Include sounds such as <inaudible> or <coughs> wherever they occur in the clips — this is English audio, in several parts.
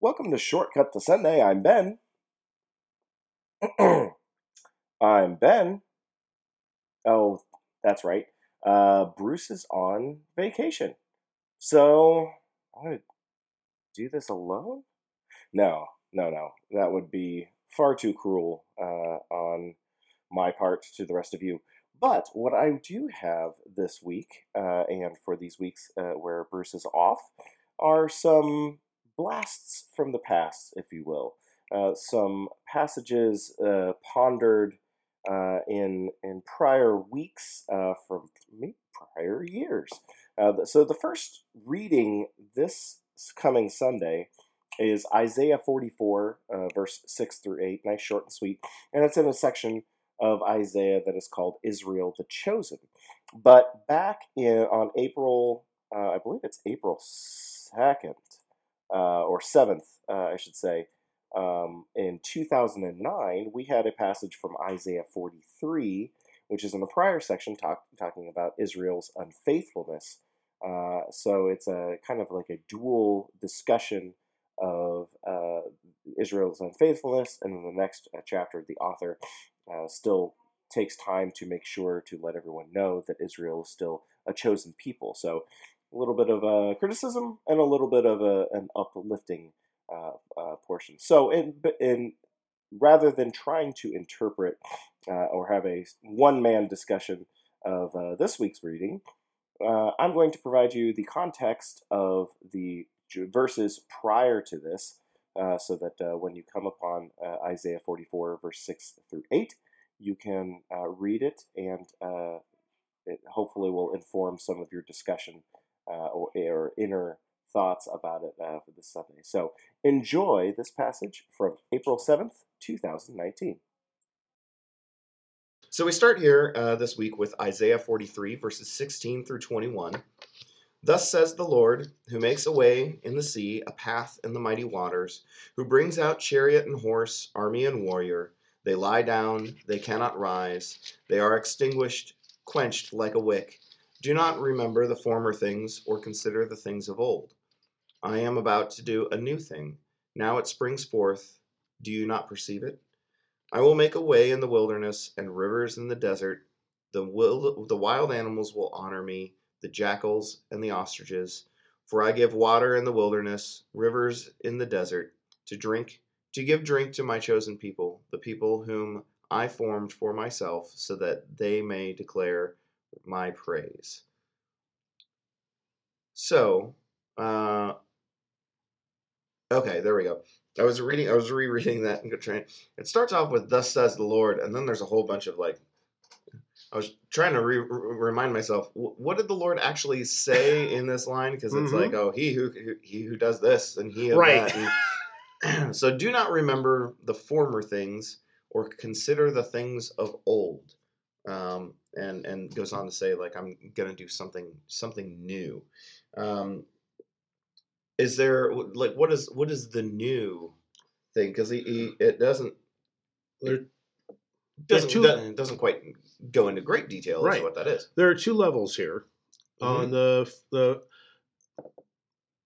Welcome to Shortcut to Sunday. I'm Ben. <clears throat> I'm Ben. Oh, that's right. Uh, Bruce is on vacation. So, I'm going to do this alone? No, no, no. That would be far too cruel uh, on my part to the rest of you. But what I do have this week, uh, and for these weeks uh, where Bruce is off, are some blasts from the past, if you will. Uh, some passages uh, pondered uh, in in prior weeks uh, from maybe prior years. so the first reading this coming Sunday is Isaiah 44, verse 6 through 8. Nice, short, and sweet. And it's in a section of Isaiah that is called Israel the Chosen. But back in on April, uh, I believe it's April 2nd uh, or 7th, uh, I should say, um, in 2009, we had a passage from Isaiah 43, which is in the prior section talk, talking about Israel's unfaithfulness. Uh, so it's a kind of like a dual discussion of uh, Israel's unfaithfulness, and in the next uh, chapter, the author uh, still takes time to make sure to let everyone know that Israel is still a chosen people. So a little bit of a criticism and a little bit of a, an uplifting uh, uh, portion. So in, in rather than trying to interpret uh, or have a one-man discussion of uh, this week's reading, uh, I'm going to provide you the context of the verses prior to this uh, so that when you come upon Isaiah 44, verse 6 through 8, you can read it and it hopefully will inform some of your discussion Uh, or, eh, or, inner thoughts about it uh, for this Sunday. So enjoy this passage from April 7th, 2019. So we start here uh, this week with Isaiah 43, verses 16 through 21. Thus says the Lord, who makes a way in the sea, a path in the mighty waters, who brings out chariot and horse, army and warrior. They lie down, they cannot rise, they are extinguished, quenched like a wick. Do not remember the former things, or consider the things of old. I am about to do a new thing. Now it springs forth. Do you not perceive it? I will make a way in the wilderness and rivers in the desert. The, wild, the wild animals will honor me the jackals, and the ostriches. For I give water in the wilderness, rivers in the desert, to drink, to give drink to my chosen people, the people whom I formed for myself, so that they may declare my praise. So, uh, okay, there we go. I was reading, I was rereading that. It starts off with "Thus says the Lord," and then there's a whole bunch of like I was trying to re- remind myself what did the Lord actually say in this line because it's mm-hmm. like oh he who he who does this and he right. And, <clears throat> so do not remember the former things or consider the things of old. Um, and and goes on to say like I'm gonna do something something new. Um, is there like what is what is the new thing? Because he, he it doesn't. There, doesn't, two, doesn't, doesn't quite go into great detail right. as to what that is. There are two levels here. Mm-hmm. On the the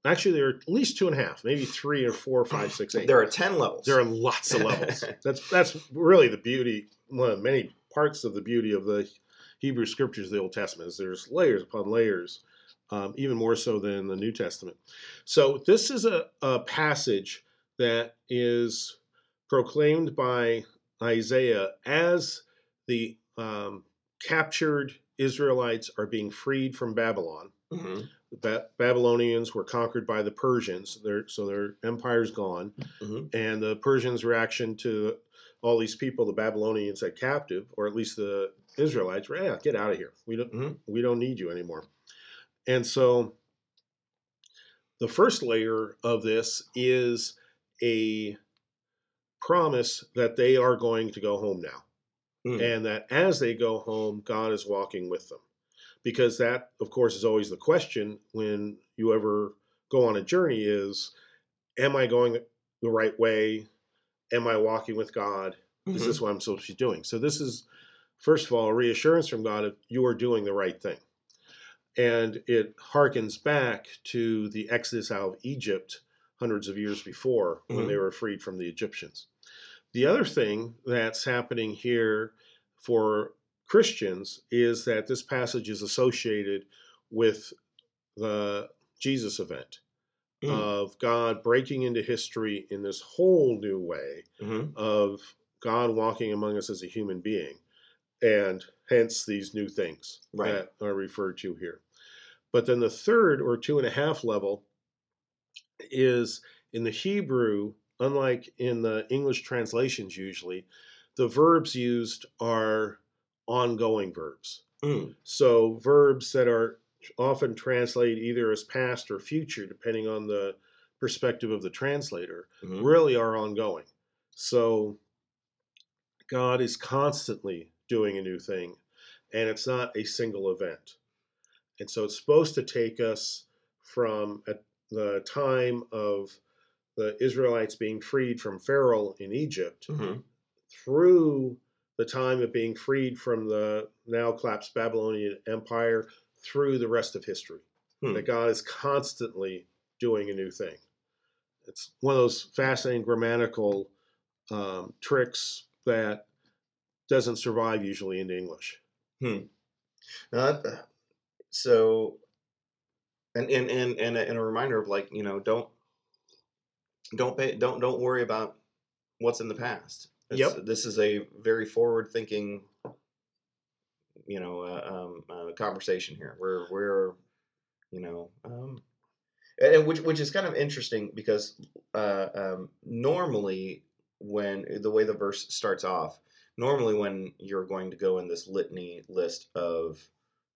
actually there are at least two and a half, maybe three or four, five, <sighs> six, eight. There are ten levels. There are lots of levels. <laughs> that's that's really the beauty. One of many parts of the beauty of the Hebrew Scriptures, the Old Testament, is there's layers upon layers. Um, even more so than the New Testament. So, this is a, a passage that is proclaimed by Isaiah as the um, captured Israelites are being freed from Babylon. Mm-hmm. The ba- Babylonians were conquered by the Persians, so their empire's gone. Mm-hmm. And the Persians' reaction to all these people the Babylonians had captive, or at least the Israelites, were, yeah, get out of here. We don't, mm-hmm. we don't need you anymore. And so the first layer of this is a promise that they are going to go home now. Mm. And that as they go home, God is walking with them. Because that, of course, is always the question when you ever go on a journey is, am I going the right way? Am I walking with God? Mm-hmm. Is this what I'm supposed to be doing? So this is, first of all, a reassurance from God that you are doing the right thing. And it harkens back to the exodus out of Egypt hundreds of years before when they were freed from the Egyptians. The other thing that's happening here for Christians is that this passage is associated with the Jesus event Mm. of God breaking into history in this whole new way Mhm. of God walking among us as a human being, and hence these new things Right. that are referred to here. But then the third or two and a half level is in the Hebrew, unlike in the English translations usually, the verbs used are ongoing verbs. Mm. So verbs that are often translated either as past or future, depending on the perspective of the translator, Mhm. really are ongoing. So God is constantly doing a new thing, and it's not a single event. And so it's supposed to take us from at the time of the Israelites being freed from Pharaoh in Egypt Mhm. through the time of being freed from the now collapsed Babylonian Empire through the rest of history. Hmm. That God is constantly doing a new thing. It's one of those fascinating grammatical um, tricks that doesn't survive usually into English. Now that- so, and and and and a, and a reminder of like you know don't don't pay don't don't worry about what's in the past. It's- Yep. This is a very forward thinking, you know, uh, um, uh, conversation here. We're we're, you know, um, and and which which is kind of interesting because uh, um, normally when the way the verse starts off, normally when you're going to go in this litany list of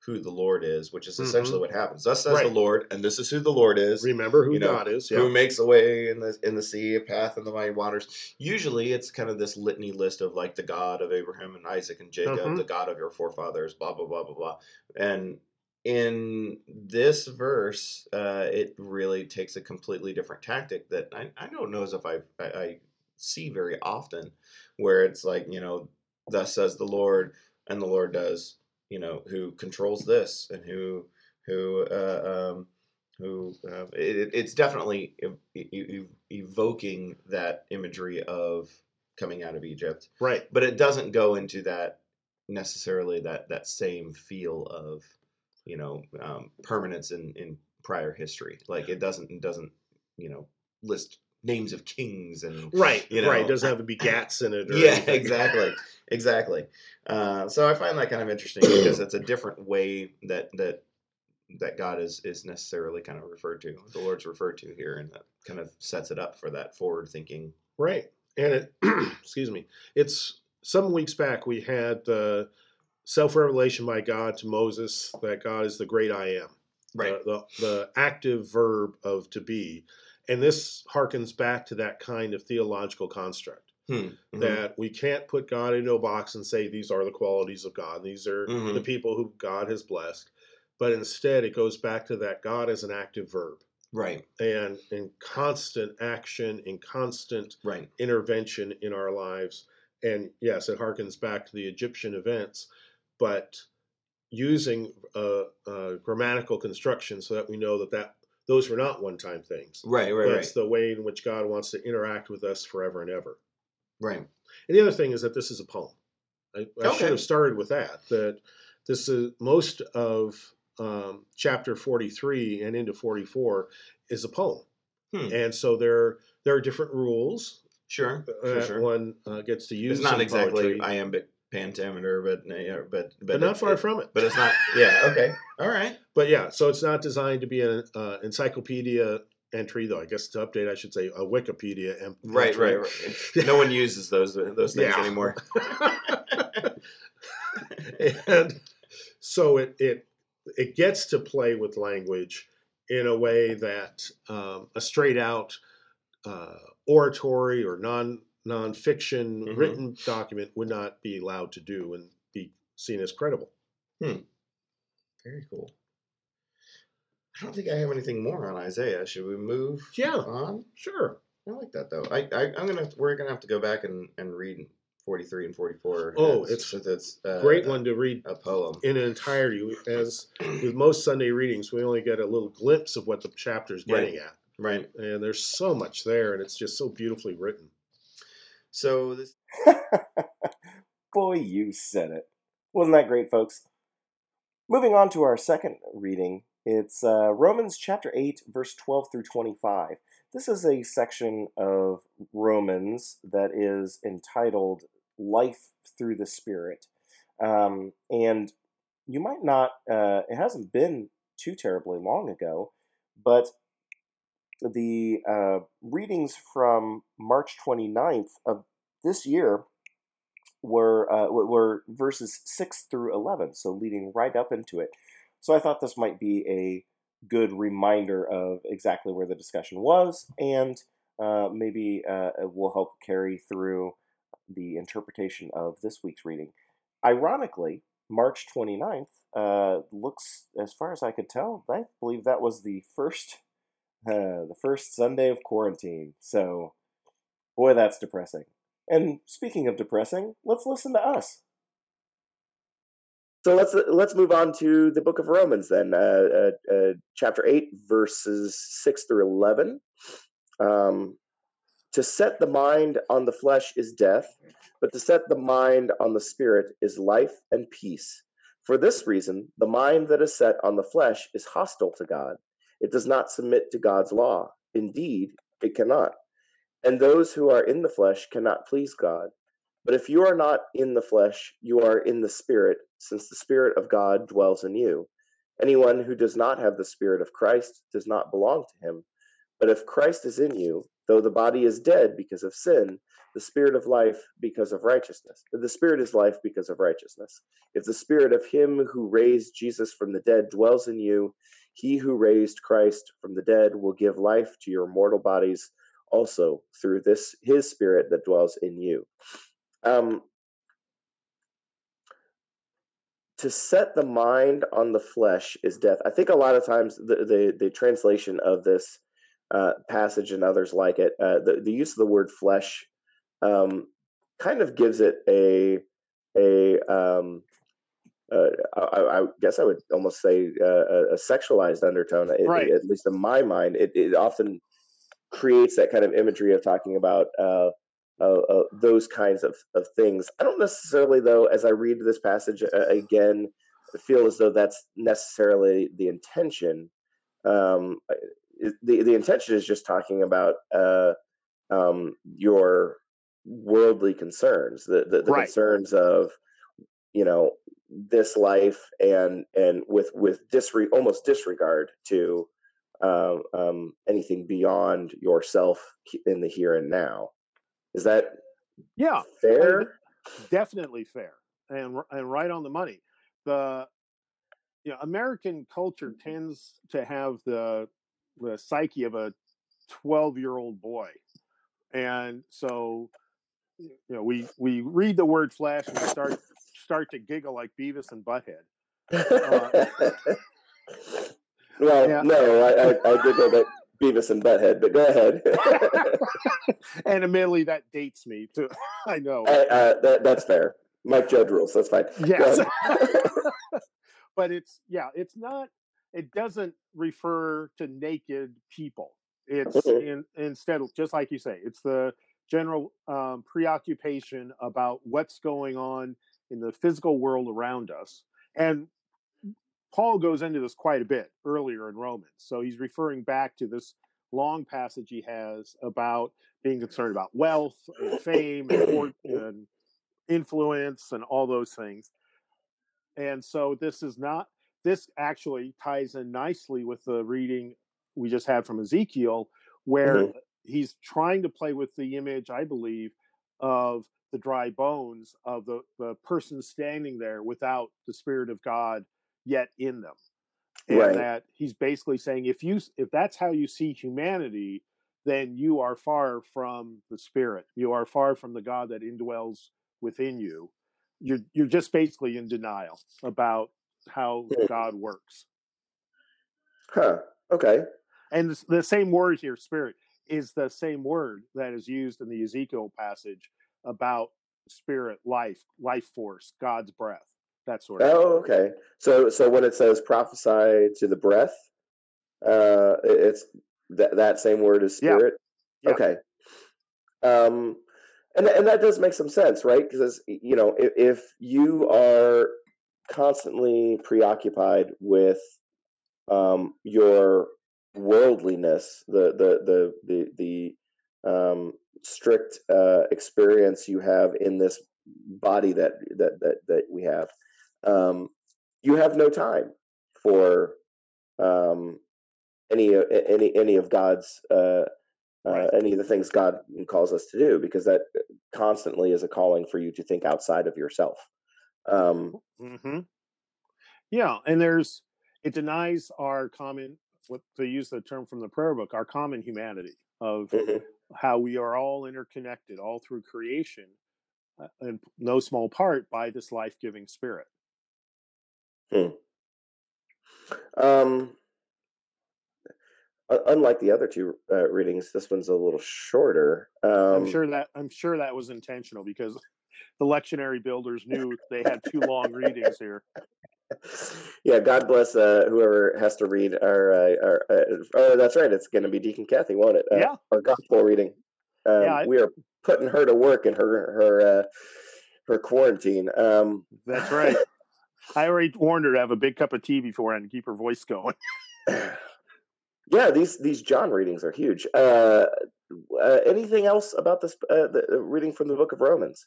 who the Lord is, which is essentially what happens. Thus says the Mm-hmm. Lord, and this is who the Lord is Remember who you know, God is. who makes a way in the in the sea, a path in the mighty waters. Usually, it's kind of this litany list of like the God of Abraham and Isaac and Jacob, Mhm. the God of your forefathers, blah blah blah blah blah. And in this verse, uh, it really takes a completely different tactic that I, I don't know as if I, I I see very often, where it's like you know, thus says the Lord, and the Lord does, you know, who controls this and who who uh, um, who uh, it, it's definitely ev- e- e- evoking that imagery of coming out of Egypt, Right. but it doesn't go into that necessarily that that same feel of you know um, permanence in in prior history. Like it doesn't it doesn't you know list names of kings and Right. You know, right. It doesn't have to be gats in it. Or yeah anything. exactly exactly uh, so i find that kind of interesting <clears throat> because it's a different way that that that god is is necessarily kind of referred to the lord's referred to here and that kind of sets it up for that forward thinking Right. And it, <clears throat> excuse me, it's some weeks back we had the self revelation by God to Moses that God is the great I am. The, the, the active verb of to be. And this harkens back to that kind of theological construct Hmm. Mhm. that we can't put God into a box and say these are the qualities of God, these are the Mhm. people who God has blessed. But instead, it goes back to that God is an active verb right and in constant action, in constant right intervention in our lives. And yes, it harkens back to the Egyptian events, but using a, a grammatical construction so that we know that, that those were not one time things. right right That's right the way in which God wants to interact with us forever and ever. right And the other thing is that this is a poem. I, I Okay. should have started with that. That this is most of um, chapter 43 and into 44 is a poem. Hmm. And so there, there are different rules sure for sure one uh, gets to use. it's not exactly poetry, iambic pentameter but uh, yeah, but but, but not far it- from it. but it's not yeah okay <laughs> all right But yeah, so it's not designed to be an uh, encyclopedia entry, though. I guess to update, I should say a Wikipedia em- right entry. right right no one uses those those things Yeah. anymore <laughs> and so it it it gets to play with language in a way that um, a straight out uh, oratory or non nonfiction Mhm. written document would not be allowed to do and be seen as credible. Very cool. I don't think I have anything more on Isaiah. Should we move Yeah, on? sure. I like that though. I, I I'm gonna we're gonna have to go back and, and read 43 and 44. Oh, It's- it's it's uh, Great one to read A poem. in an entirety. As with most Sunday readings, we only get a little glimpse of what the chapter's getting at. Right. And there's so much there, and it's just so beautifully written. So this <laughs> Boy, you said it. Wasn't that great, folks? Moving on to our second reading, it's uh, Romans chapter 8, verse 12 through 25. This is a section of Romans that is entitled Life Through the Spirit. Um, and you might not, uh, it hasn't been too terribly long ago, but the uh, readings from March 29th of this year were uh, were verses 6 through 11, so leading right up into it. So I thought this might be a good reminder of exactly where the discussion was, and uh, maybe uh, it will help carry through the interpretation of this week's reading. Ironically, March 29th uh, looks, as far as I could tell, I believe that was the first <laughs> uh, the first Sunday of quarantine. So, boy, that's depressing. And speaking of depressing, let's listen to us. So let's let's move on to the book of Romans then, uh, uh, uh, chapter eight, verses six through eleven. Um, to set the mind on the flesh is death, but to set the mind on the spirit is life and peace. For this reason, the mind that is set on the flesh is hostile to God. It does not submit to God's law. Indeed, it cannot. And those who are in the flesh cannot please God. But if you are not in the flesh, you are in the Spirit, since the Spirit of God dwells in you. Anyone who does not have the Spirit of Christ does not belong to him. But if Christ is in you, though the body is dead because of sin, the Spirit of life because of righteousness. The Spirit is life because of righteousness. If the Spirit of him who raised Jesus from the dead dwells in you, he who raised Christ from the dead will give life to your mortal bodies also through this his spirit that dwells in you. Um, to set the mind on the flesh is death. I think a lot of times the the, the translation of this uh, passage and others like it, uh, the the use of the word flesh, um, kind of gives it a a um, uh, I, I, guess I would almost say uh, a sexualized undertone, right. at least in my mind. It, it, often creates that kind of imagery of talking about uh, uh, uh, those kinds of, of things. I don't necessarily, though, as I read this passage uh, again, feel as though that's necessarily the intention. Um, the the intention is just talking about uh, um, your worldly concerns, the the, the right. concerns of you know this life and and with with disre- almost disregard to uh, um, anything beyond yourself in the here and now. Is that yeah fair? I mean, definitely fair and and right on the money. The you know American culture tends to have the the psyche of a twelve year old boy, and so you know we we read the word flash and we start start to giggle like Beavis and Butthead. Uh, <laughs> well, yeah. no, I, I, I giggled at Beavis and Butthead, but go ahead. <laughs> and admittedly, that dates me too. <laughs> I know. uh, that, that's fair. Mike Judge rules. That's fine. Yes. <laughs> but it's yeah, it's not. It doesn't refer to naked people. It's mm-hmm. in, instead, just like you say, it's the general um, preoccupation about what's going on in the physical world around us. And Paul goes into this quite a bit earlier in Romans. So he's referring back to this long passage he has about being concerned about wealth and fame and, <coughs> and influence and all those things. And so this is not, this actually ties in nicely with the reading we just had from Ezekiel, where mm-hmm. he's trying to play with the image, I believe, of the dry bones of the, the person standing there without the Spirit of God yet in them. And right. that he's basically saying if you if that's how you see humanity, then you are far from the spirit. You are far from the God that indwells within you. You're you're just basically in denial about how hmm. God works. Huh. Okay. And the, the same word here, spirit, is the same word that is used in the Ezekiel passage about spirit, life, life force, God's breath that sort of. Oh, thing. okay. So, so when it says prophesy to the breath, uh, it's that that same word is Yeah. spirit. Yeah. Okay. Um, and and that does make some sense, right? Because you know, if, if you are constantly preoccupied with um, your worldliness, the the the the the um, strict uh, experience you have in this body that that that that we have, um, you have no time for um, any uh, any any of God's uh, uh, any of the things God calls us to do, because that constantly is a calling for you to think outside of yourself. Um, hmm Yeah, and there's it denies our common what to use the term from the prayer book, our common humanity of mhm. how we are all interconnected all through creation, uh, in no small part by this life-giving spirit. Um, u- unlike the other two uh, readings, this one's a little shorter. Um, I'm sure that I'm sure that was intentional because the lectionary builders knew they had two long readings here. yeah, God bless uh, whoever has to read our. Uh, our uh, oh, that's right. It's going to be Deacon Kathy, won't it? Uh, Yeah. Our gospel reading. Um, Yeah, I- we are putting her to work in her her uh, her quarantine. Um, That's right. I already warned her to have a big cup of tea beforehand to keep her voice going. <laughs> yeah, these these John readings are huge. Uh, uh, anything else about this uh, the reading from the Book of Romans?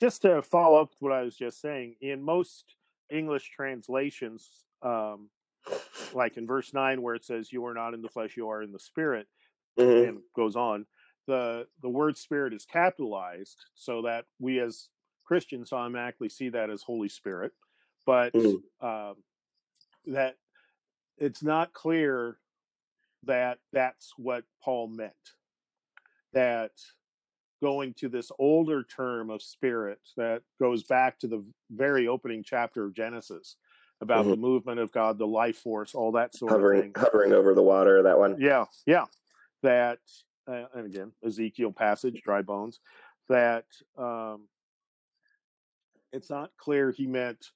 just to follow up what I was just saying, in most English translations, um, like in verse nine, where it says, "You are not in the flesh; you are in the spirit," Mhm. and goes on, the the word "spirit" is capitalized so that we as Christians automatically see that as Holy Spirit, but Mhm. um, that it's not clear that that's what Paul meant. That going to this older term of spirit that goes back to the very opening chapter of Genesis about Mhm. the movement of God, the life force, all that sort of Hovering thing. hovering over the water. That one. Yeah, yeah. That, uh, and again, Ezekiel passage, dry bones, that um, it's not clear he meant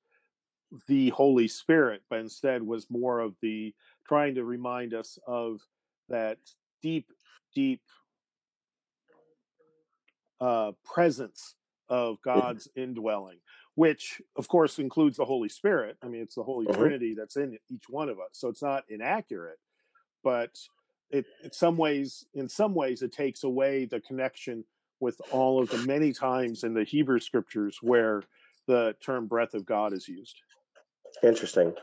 the Holy Spirit, but instead was more of the trying to remind us of that deep, deep uh, presence of God's indwelling, which of course includes the Holy Spirit. I mean, it's the Holy Mhm. Trinity that's in each one of us, so it's not inaccurate, but it, in some ways, in some ways, it takes away the connection with all of the many times in the Hebrew scriptures where the term "breath of God" is used. Interesting.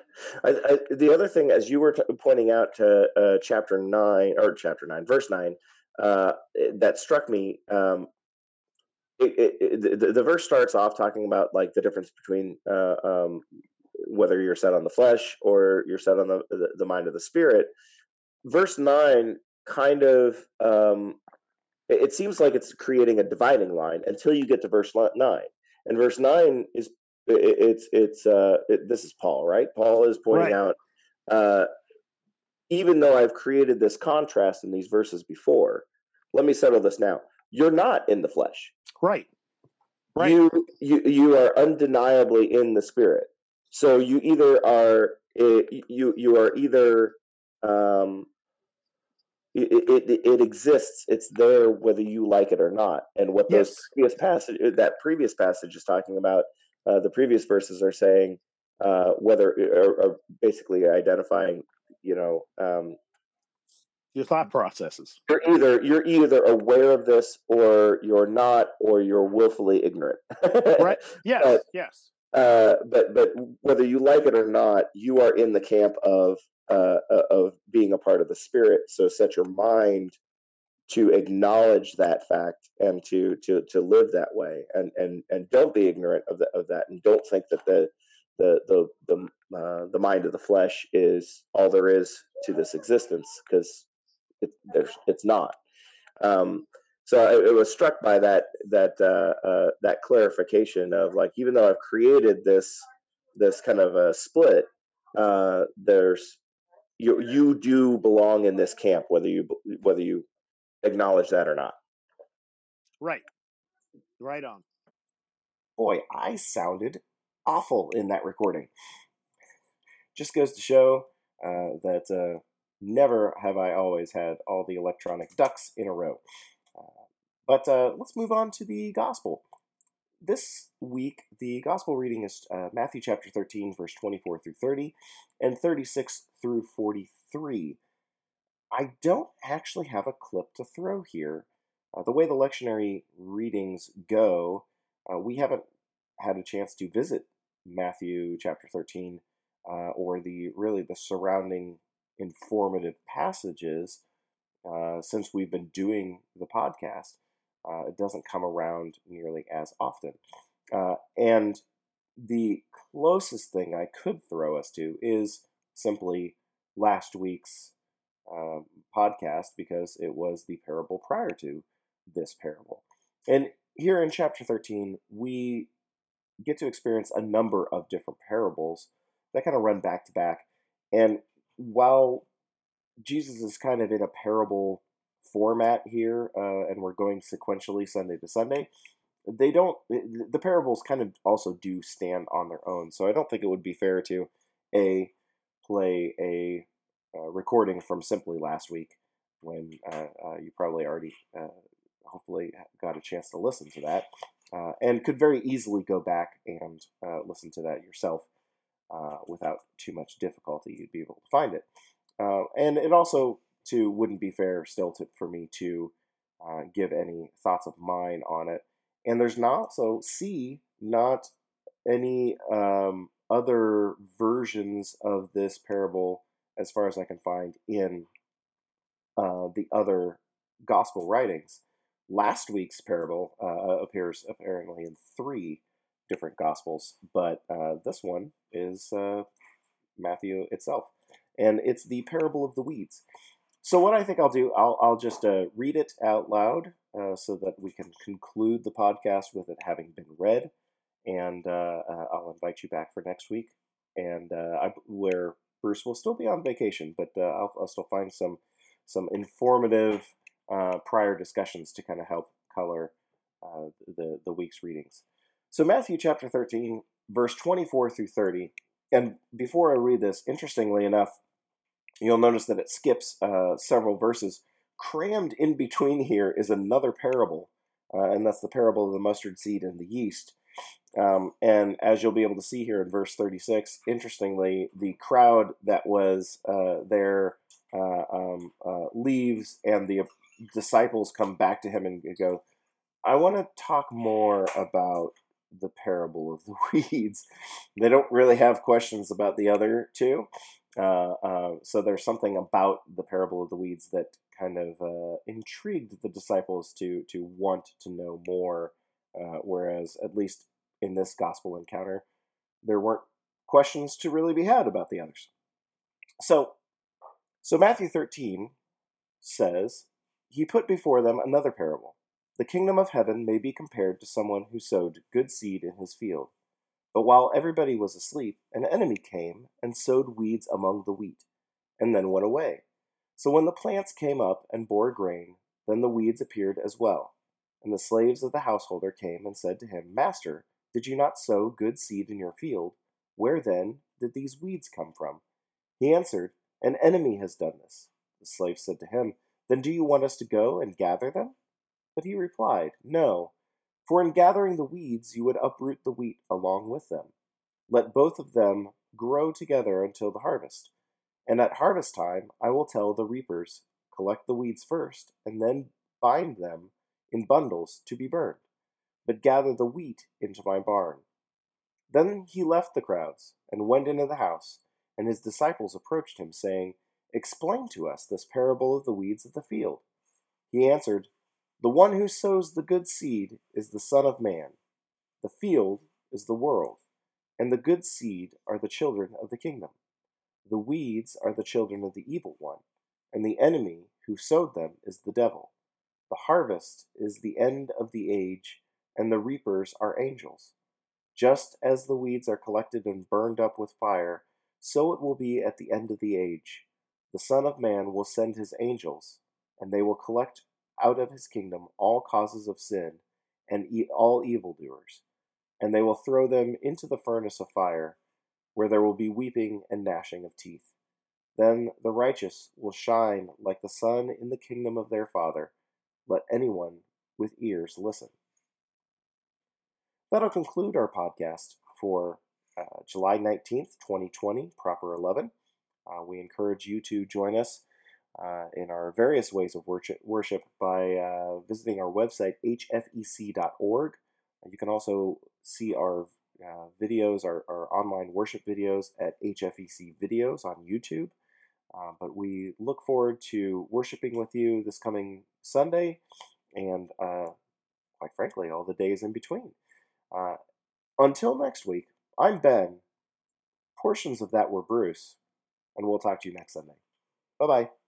I, I, the other thing, as you were t- pointing out to uh, chapter nine or chapter nine, verse nine, uh, that struck me. Um, it, it, it, the, the verse starts off talking about like the difference between uh, um, whether you're set on the flesh or you're set on the, the, the mind of the spirit. Verse nine kind of um, it, seems like it's creating a dividing line until you get to verse nine, and verse nine is it, it's it's uh it, this is paul right paul is pointing Right. out uh even though i've created this contrast in these verses before let me settle this now you're not in the flesh Right. Right. you you you are undeniably in the spirit so you either are you you are either um it, it, it exists it's there whether you like it or not and what those Yes. previous passage that previous passage is talking about uh, the previous verses are saying uh, whether or, are basically identifying you know um, Your thought processes. you're either you're either aware of this or you're not or you're willfully ignorant <laughs> Right. Yes. Uh, yes. uh, but but whether you like it or not, you are in the camp of uh, uh, of being a part of the spirit. So set your mind to acknowledge that fact and to to to live that way, and and and don't be ignorant of the, of that, and don't think that the the the the uh, the mind of the flesh is all there is to this existence because it, there's it's not. Um, so I, was struck by that that uh, uh, that clarification of like even though I've created this this kind of a split, uh, there's you you do belong in this camp whether you whether you acknowledge that or not. Right. Right on. Boy, I sounded awful in that recording. Just goes to show uh, that uh, never have I always had all the electronic ducks in a row. Uh, but uh, let's move on to the gospel. This week, the gospel reading is uh, Matthew chapter 13, verse 24 through 30, and 36 through 43. I don't actually have a clip to throw here. Uh, the way the lectionary readings go, uh, we haven't had a chance to visit Matthew chapter 13 uh, or the really the surrounding informative passages uh, since we've been doing the podcast. Uh, it doesn't come around nearly as often. Uh, and the closest thing I could throw us to is simply last week's uh, podcast because it was the parable prior to this parable. And here in chapter 13, we get to experience a number of different parables that kind of run back to back. And while Jesus is kind of in a parable format here, uh, and we're going sequentially Sunday to Sunday, they don't, the parables kind of also do stand on their own. So I don't think it would be fair to A, play a uh, recording from simply last week when uh, uh you probably already, uh, hopefully, got a chance to listen to that, uh, and could very easily go back and listen to that yourself without too much difficulty. You'd be able to find it. and it also, too, wouldn't be fair still to, for me to give any thoughts of mine on it. And there's not, so C, not any um, other versions of this parable as far as I can find in uh, the other gospel writings. Last week's parable uh, appears apparently in three different gospels, but uh, this one is uh, Matthew itself, and it's the parable of the weeds. So what I think I'll do, I'll, I'll just uh, read it out loud uh, so that we can conclude the podcast with it having been read, and I'll invite you back for next week, and I, where Bruce will still be on vacation, but uh, I'll, I'll, still find some some informative uh, prior discussions to kind of help color uh, the the week's readings. So Matthew chapter thirteen, verse twenty four through thirty. And before I read this, interestingly enough, you'll notice that it skips uh, several verses. Crammed in between here is another parable, uh, and that's the parable of the mustard seed and the yeast. Um, and as you'll be able to see here in verse 36, interestingly, the crowd that was uh, there uh, um, uh, leaves, and the disciples come back to him and go, I want to talk more about the parable of the <laughs> weeds. They don't really have questions about the other two. Uh, uh, so there's something about the parable of the weeds that kind of uh, intrigued the disciples to to want to know more. Uh, whereas, at least in this gospel encounter, there weren't questions to really be had about the others. So, so Matthew 13 says, He put before them another parable. The kingdom of heaven may be compared to someone who sowed good seed in his field. But while everybody was asleep, an enemy came and sowed weeds among the wheat, and then went away. So when the plants came up and bore grain, then the weeds appeared as well. And the slaves of the householder came and said to him, Master, did you not sow good seed in your field? Where then did these weeds come from? He answered, An enemy has done this. The slave said to him, Then do you want us to go and gather them? But he replied, No, for in gathering the weeds you would uproot the wheat along with them. Let both of them grow together until the harvest. And at harvest time I will tell the reapers, Collect the weeds first, and then bind them in bundles to be burned but gather the wheat into my barn. Then he left the crowds and went into the house, and his disciples approached him, saying, Explain to us this parable of the weeds of the field. He answered, The one who sows the good seed is the Son of Man. The field is the world, and the good seed are the children of the kingdom. The weeds are the children of the evil one, and the enemy who sowed them is the devil. The harvest is the end of the age and the reapers are angels. Just as the weeds are collected and burned up with fire, so it will be at the end of the age. The Son of Man will send his angels, and they will collect out of his kingdom all causes of sin and all evildoers, and they will throw them into the furnace of fire, where there will be weeping and gnashing of teeth. Then the righteous will shine like the sun in the kingdom of their Father. Let anyone with ears listen. That'll conclude our podcast for uh, July 19th, 2020, Proper 11. Uh, we encourage you to join us uh, in our various ways of worship, worship by uh, visiting our website, hfec.org. You can also see our uh, videos, our, our online worship videos at HFEC Videos on YouTube. Uh, but we look forward to worshiping with you this coming Sunday and, uh, quite frankly, all the days in between. Uh, until next week, I'm Ben. Portions of that were Bruce, and we'll talk to you next Sunday. Bye bye.